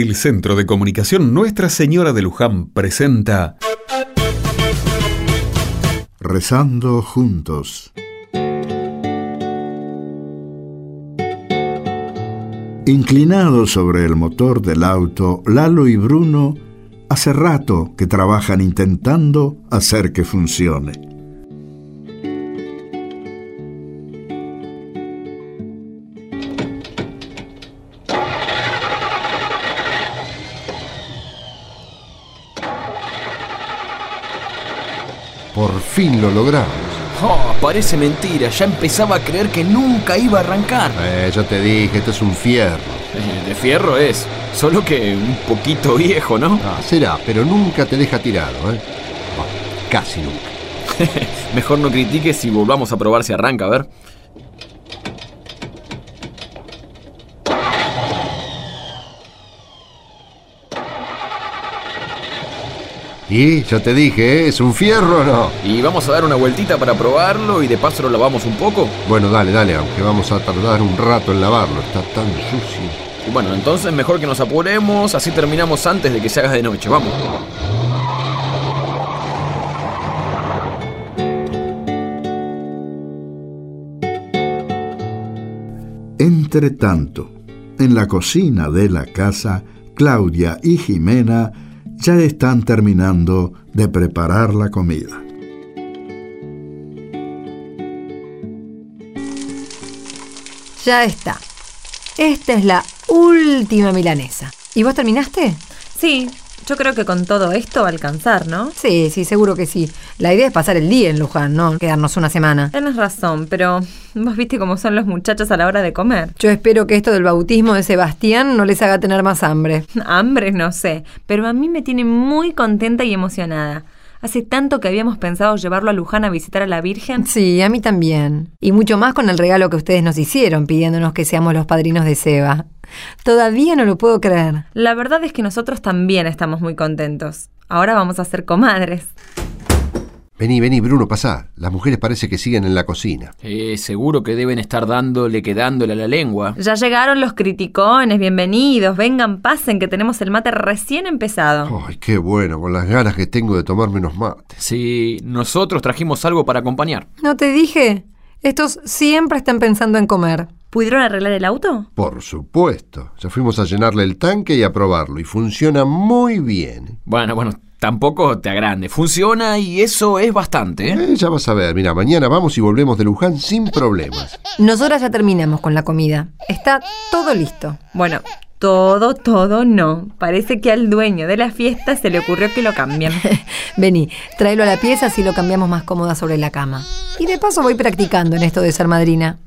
El Centro de Comunicación Nuestra Señora de Luján presenta Rezando juntos. Inclinados sobre el motor del auto, Lalo y Bruno hace rato que trabajan intentando hacer que funcione. Por fin lo logramos. Oh, parece mentira. Ya empezaba a creer que nunca iba a arrancar. Eh, ya te dije, esto es un fierro. Eh, de fierro es. Solo que un poquito viejo, ¿no? Ah, será, pero nunca te deja tirado, ¿eh? Bueno, casi nunca. Mejor no critiques y volvamos a probar si arranca, a ver. Y ya te dije, ¿eh? ¿es un fierro o no? Y vamos a dar una vueltita para probarlo y de paso lo lavamos un poco. Bueno, dale, dale, aunque vamos a tardar un rato en lavarlo, está tan sucio. Y bueno, entonces mejor que nos apuremos, así terminamos antes de que se haga de noche, vamos. Entre tanto, en la cocina de la casa, Claudia y Jimena ya están terminando de preparar la comida. Ya está. Esta es la última milanesa. ¿Y vos terminaste? Sí, yo creo que con todo esto va a alcanzar, ¿no? Sí, sí, seguro que sí. La idea es pasar el día en Luján, no quedarnos una semana. Tienes razón, pero vos viste cómo son los muchachos a la hora de comer. Yo espero que esto del bautismo de Sebastián no les haga tener más hambre. Hambre, no sé, pero a mí me tiene muy contenta y emocionada. Hace tanto que habíamos pensado llevarlo a Luján a visitar a la Virgen. Sí, a mí también. Y mucho más con el regalo que ustedes nos hicieron pidiéndonos que seamos los padrinos de Seba. Todavía no lo puedo creer. La verdad es que nosotros también estamos muy contentos. Ahora vamos a ser comadres. Vení, vení, Bruno, pasá. Las mujeres parece que siguen en la cocina. Eh, seguro que deben estar dándole, quedándole a la lengua. Ya llegaron los criticones, bienvenidos. Vengan, pasen, que tenemos el mate recién empezado. Ay, qué bueno, con las ganas que tengo de tomarme unos mates. Sí, nosotros trajimos algo para acompañar. ¿No te dije? Estos siempre están pensando en comer. ¿Pudieron arreglar el auto? Por supuesto. Ya fuimos a llenarle el tanque y a probarlo, y funciona muy bien. Bueno, bueno, tampoco te agrande. Funciona y eso es bastante. ¿eh? Eh, ya vas a ver, mira, mañana vamos y volvemos de Luján sin problemas. Nosotras ya terminamos con la comida. Está todo listo. Bueno, todo, todo no. Parece que al dueño de la fiesta se le ocurrió que lo cambien. Vení, tráelo a la pieza así lo cambiamos más cómoda sobre la cama. Y de paso voy practicando en esto de ser madrina.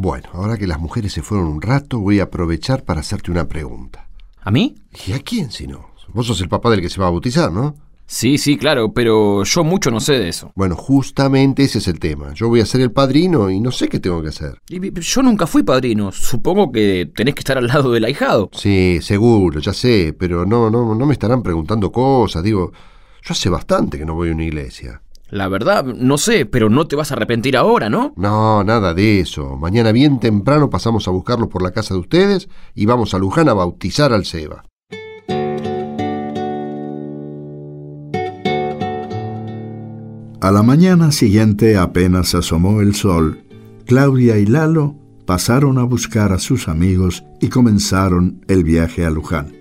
Bueno, ahora que las mujeres se fueron un rato, voy a aprovechar para hacerte una pregunta. ¿A mí? ¿Y a quién si no? Vos sos el papá del que se va a bautizar, ¿no? Sí, sí, claro, pero yo mucho no sé de eso. Bueno, justamente ese es el tema. Yo voy a ser el padrino y no sé qué tengo que hacer. Y Yo nunca fui padrino. Supongo que tenés que estar al lado del ahijado. Sí, seguro, ya sé, pero no, no, no me estarán preguntando cosas. Digo, yo hace bastante que no voy a una iglesia. La verdad, no sé, pero no te vas a arrepentir ahora, ¿no? No, nada de eso. Mañana bien temprano pasamos a buscarlos por la casa de ustedes y vamos a Luján a bautizar al Seba. A la mañana siguiente, apenas asomó el sol, Claudia y Lalo pasaron a buscar a sus amigos y comenzaron el viaje a Luján.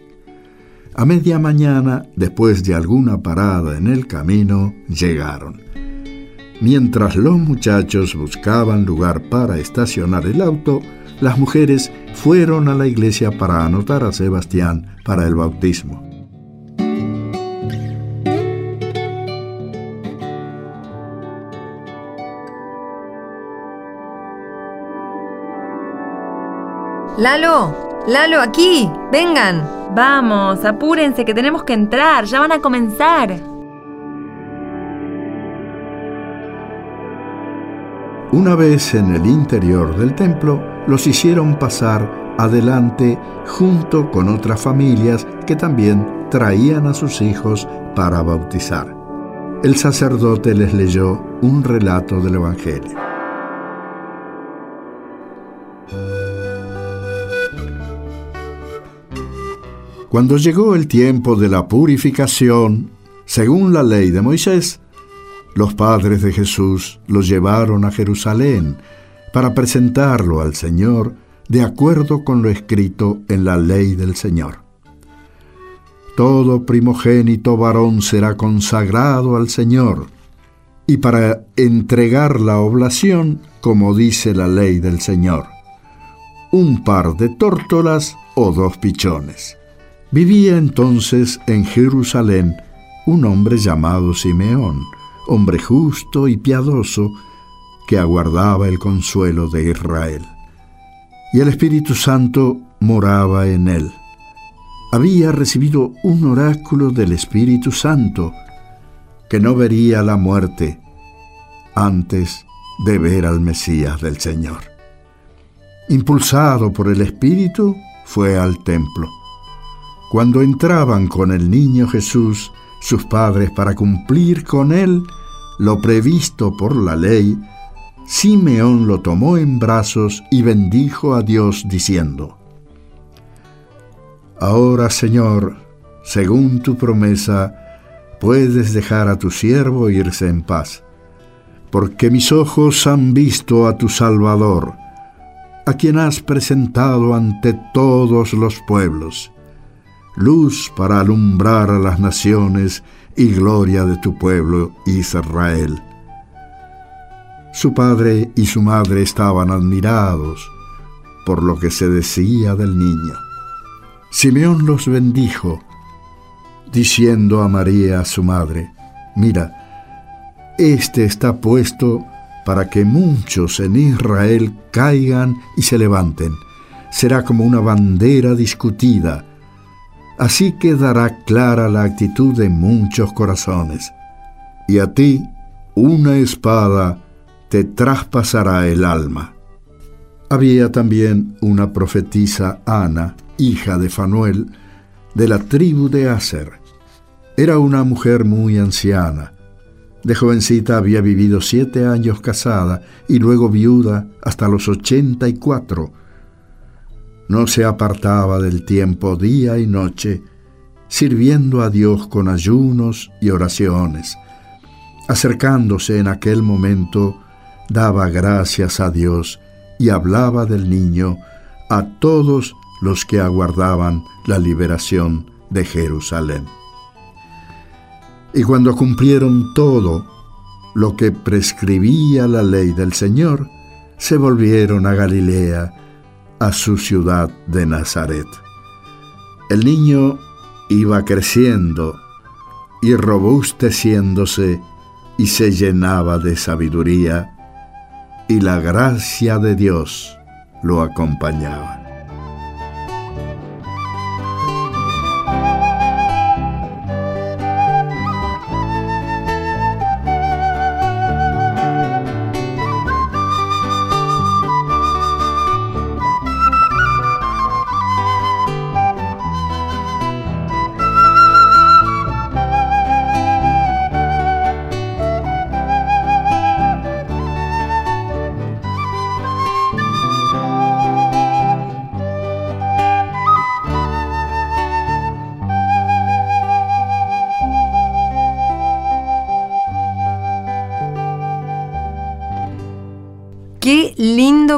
A media mañana, después de alguna parada en el camino, llegaron. Mientras los muchachos buscaban lugar para estacionar el auto, las mujeres fueron a la iglesia para anotar a Sebastián para el bautismo. Lalo, Lalo, aquí, vengan. Vamos, apúrense que tenemos que entrar, ya van a comenzar. Una vez en el interior del templo, los hicieron pasar adelante junto con otras familias que también traían a sus hijos para bautizar. El sacerdote les leyó un relato del Evangelio. Cuando llegó el tiempo de la purificación, según la ley de Moisés, los padres de Jesús lo llevaron a Jerusalén para presentarlo al Señor de acuerdo con lo escrito en la ley del Señor. Todo primogénito varón será consagrado al Señor, y para entregar la oblación, como dice la ley del Señor, un par de tórtolas o dos pichones. Vivía entonces en Jerusalén un hombre llamado Simeón, hombre justo y piadoso, que aguardaba el consuelo de Israel. Y el Espíritu Santo moraba en él. Había recibido un oráculo del Espíritu Santo, que no vería la muerte antes de ver al Mesías del Señor. Impulsado por el Espíritu, fue al templo. Cuando entraban con el niño Jesús, sus padres, para cumplir con él lo previsto por la ley, Simeón lo tomó en brazos y bendijo a Dios diciendo, Ahora, Señor, según tu promesa, puedes dejar a tu siervo irse en paz, porque mis ojos han visto a tu Salvador, a quien has presentado ante todos los pueblos, luz para alumbrar a las naciones y gloria de tu pueblo Israel. Su padre y su madre estaban admirados por lo que se decía del niño. Simeón los bendijo, diciendo a María, su madre, mira, este está puesto para que muchos en Israel caigan y se levanten. Será como una bandera discutida. Así quedará clara la actitud de muchos corazones. Y a ti una espada te traspasará el alma. Había también una profetisa Ana, hija de Fanuel, de la tribu de Aser. Era una mujer muy anciana. De jovencita había vivido siete años casada y luego viuda hasta los ochenta y cuatro. No se apartaba del tiempo día y noche, sirviendo a Dios con ayunos y oraciones. Acercándose en aquel momento, daba gracias a Dios y hablaba del niño a todos los que aguardaban la liberación de Jerusalén. Y cuando cumplieron todo lo que prescribía la ley del Señor, se volvieron a Galilea, a su ciudad de Nazaret. El niño iba creciendo y robusteciéndose y se llenaba de sabiduría y la gracia de Dios lo acompañaba.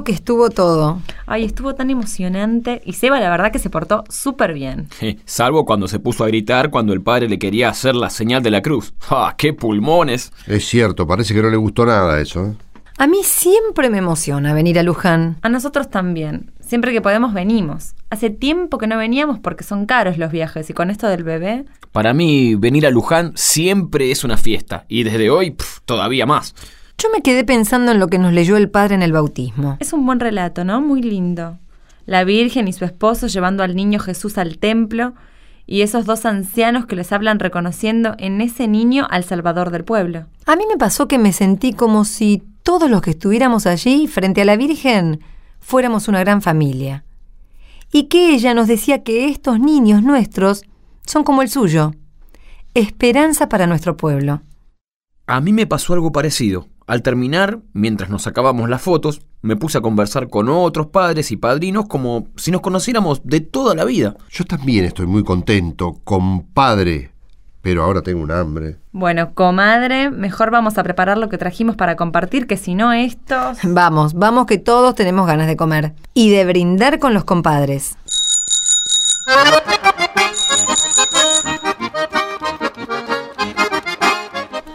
Que estuvo todo. Ay, estuvo tan emocionante y Seba la verdad que se portó súper bien. Salvo cuando se puso a gritar cuando el padre le quería hacer la señal de la cruz. ¡Ah, qué pulmones! Es cierto, parece que no le gustó nada eso. ¿eh? A mí siempre me emociona venir a Luján. A nosotros también. Siempre que podemos venimos. Hace tiempo que no veníamos porque son caros los viajes y con esto del bebé... Para mí, venir a Luján siempre es una fiesta y desde hoy pf, todavía más. Yo me quedé pensando en lo que nos leyó el padre en el bautismo. Es un buen relato, ¿no? Muy lindo. La Virgen y su esposo llevando al niño Jesús al templo y esos dos ancianos que les hablan reconociendo en ese niño al Salvador del pueblo. A mí me pasó que me sentí como si todos los que estuviéramos allí frente a la Virgen fuéramos una gran familia. Y que ella nos decía que estos niños nuestros son como el suyo, esperanza para nuestro pueblo. A mí me pasó algo parecido. Al terminar, mientras nos sacábamos las fotos, me puse a conversar con otros padres y padrinos como si nos conociéramos de toda la vida. Yo también estoy muy contento, compadre. Pero ahora tengo un hambre. Bueno, comadre, mejor vamos a preparar lo que trajimos para compartir, que si no estos... Vamos, vamos que todos tenemos ganas de comer. Y de brindar con los compadres.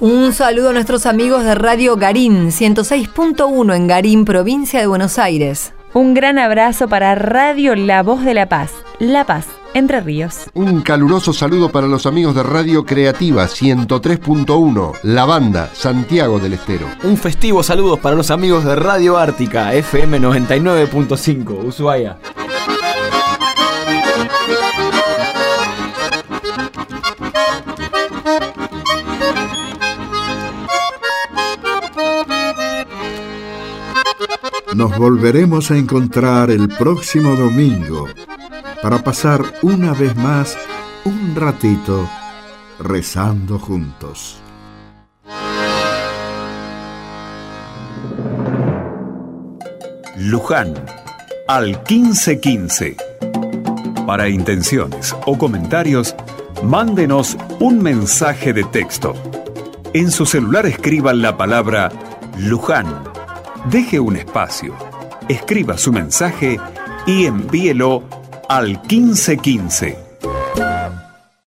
Un saludo a nuestros amigos de Radio Garín 106.1 en Garín, provincia de Buenos Aires. Un gran abrazo para Radio La Voz de la Paz, La Paz, Entre Ríos. Un caluroso saludo para los amigos de Radio Creativa 103.1, La Banda, Santiago del Estero. Un festivo saludo para los amigos de Radio Ártica, FM 99.5, Ushuaia. Nos volveremos a encontrar el próximo domingo para pasar una vez más un ratito rezando juntos. Luján, al 1515. Para intenciones o comentarios, mándenos un mensaje de texto. En su celular escriban la palabra Luján deje un espacio, escriba su mensaje y envíelo al 1515